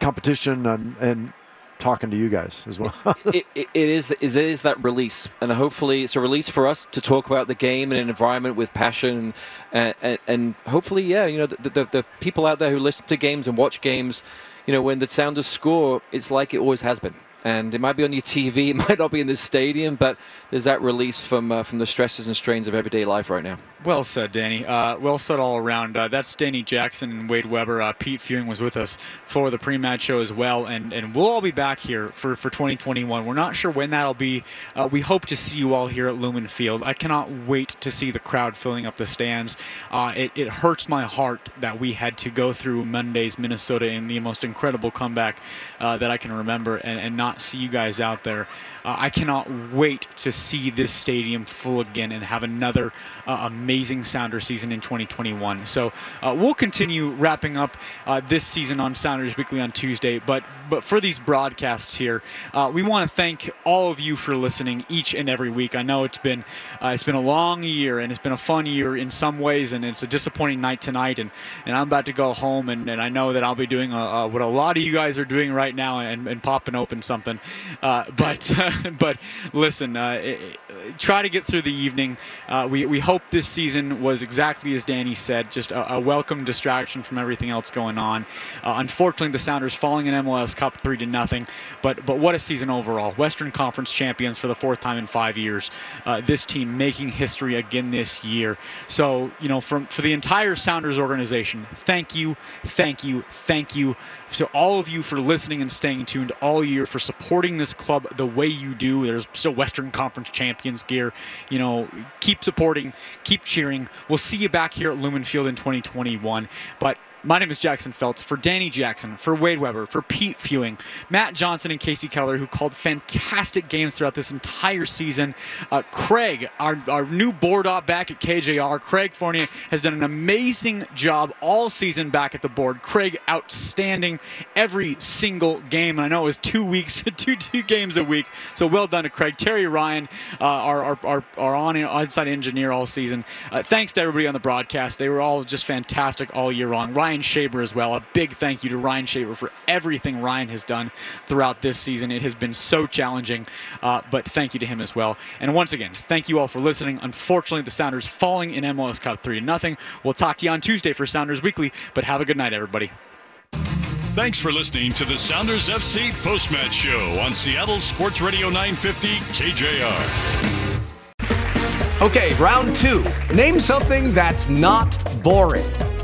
competition and and talking to you guys as well. <laughs> it, it, it is it is that release, and hopefully it's a release for us to talk about the game in an environment with passion, and and, and hopefully, yeah, you know, the, the the people out there who listen to games and watch games, you know, when the Sounders score, it's like it always has been. And it might be on your TV, <laughs> it might not be in the stadium, but there's that release from uh, from the stresses and strains of everyday life right now. Well said, Danny. Uh, well said all around. Uh, that's Danny Jackson and Wade Webber. Uh, Pete Fewing was with us for the pre-match show as well, and, and we'll all be back here for, for 2021. We're not sure when that'll be. Uh, we hope to see you all here at Lumen Field. I cannot wait to see the crowd filling up the stands. Uh, it, it hurts my heart that we had to go through Monday's Minnesota in the most incredible comeback uh, that I can remember, and, and not see you guys out there. Uh, I cannot wait to see this stadium full again and have another uh, amazing Sounder season in 2021. So uh, we'll continue wrapping up uh, this season on Sounders Weekly on Tuesday. But but for these broadcasts here, uh, we want to thank all of you for listening each and every week. I know it's been uh, it's been a long year and it's been a fun year in some ways, and it's a disappointing night tonight. And, and I'm about to go home, and, and I know that I'll be doing uh what a lot of you guys are doing right now and, and popping open something. but <laughs> <laughs> but listen, uh, it, try to get through the evening. Uh, we we hope this season was exactly as Danny said, just a, a welcome distraction from everything else going on. Uh, unfortunately, the Sounders falling in MLS Cup three to nothing. But but what a season overall! Western Conference champions for the fourth time in five years. Uh, this team making history again this year. So you know, from for the entire Sounders organization, thank you, thank you, thank you to all of you for listening and staying tuned all year for supporting this club the way you do. There's still Western Conference champions gear. You know, keep supporting, keep cheering. We'll see you back here at Lumen Field in 2021. But my name is Jackson Felts. For Danny Jackson, for Wade Webber, for Pete Fewing, Matt Johnson, and Kasey Keller, who called fantastic games throughout this entire season. Uh, Craig, our, our new board op back at KJR. Craig Fournier has done an amazing job all season back at the board. Craig, outstanding every single game. And I know it was two weeks, <laughs> two, two games a week. So well done to Craig. Terry Ryan, uh, our, our, our, our on, on-site engineer all season. Uh, thanks to everybody on the broadcast. They were all just fantastic all year long. Ryan Shaber as well. A big thank you to Ryan Shaber for everything Ryan has done throughout this season. It has been so challenging, uh, but thank you to him as well. And once again, thank you all for listening. Unfortunately, the Sounders falling in MLS Cup 3 to nothing. We'll talk to you on Tuesday for Sounders Weekly, but have a good night, everybody. Thanks for listening to the Sounders FC Postmatch Show on Seattle Sports Radio 950 KJR. Okay, round two. Name something that's not boring.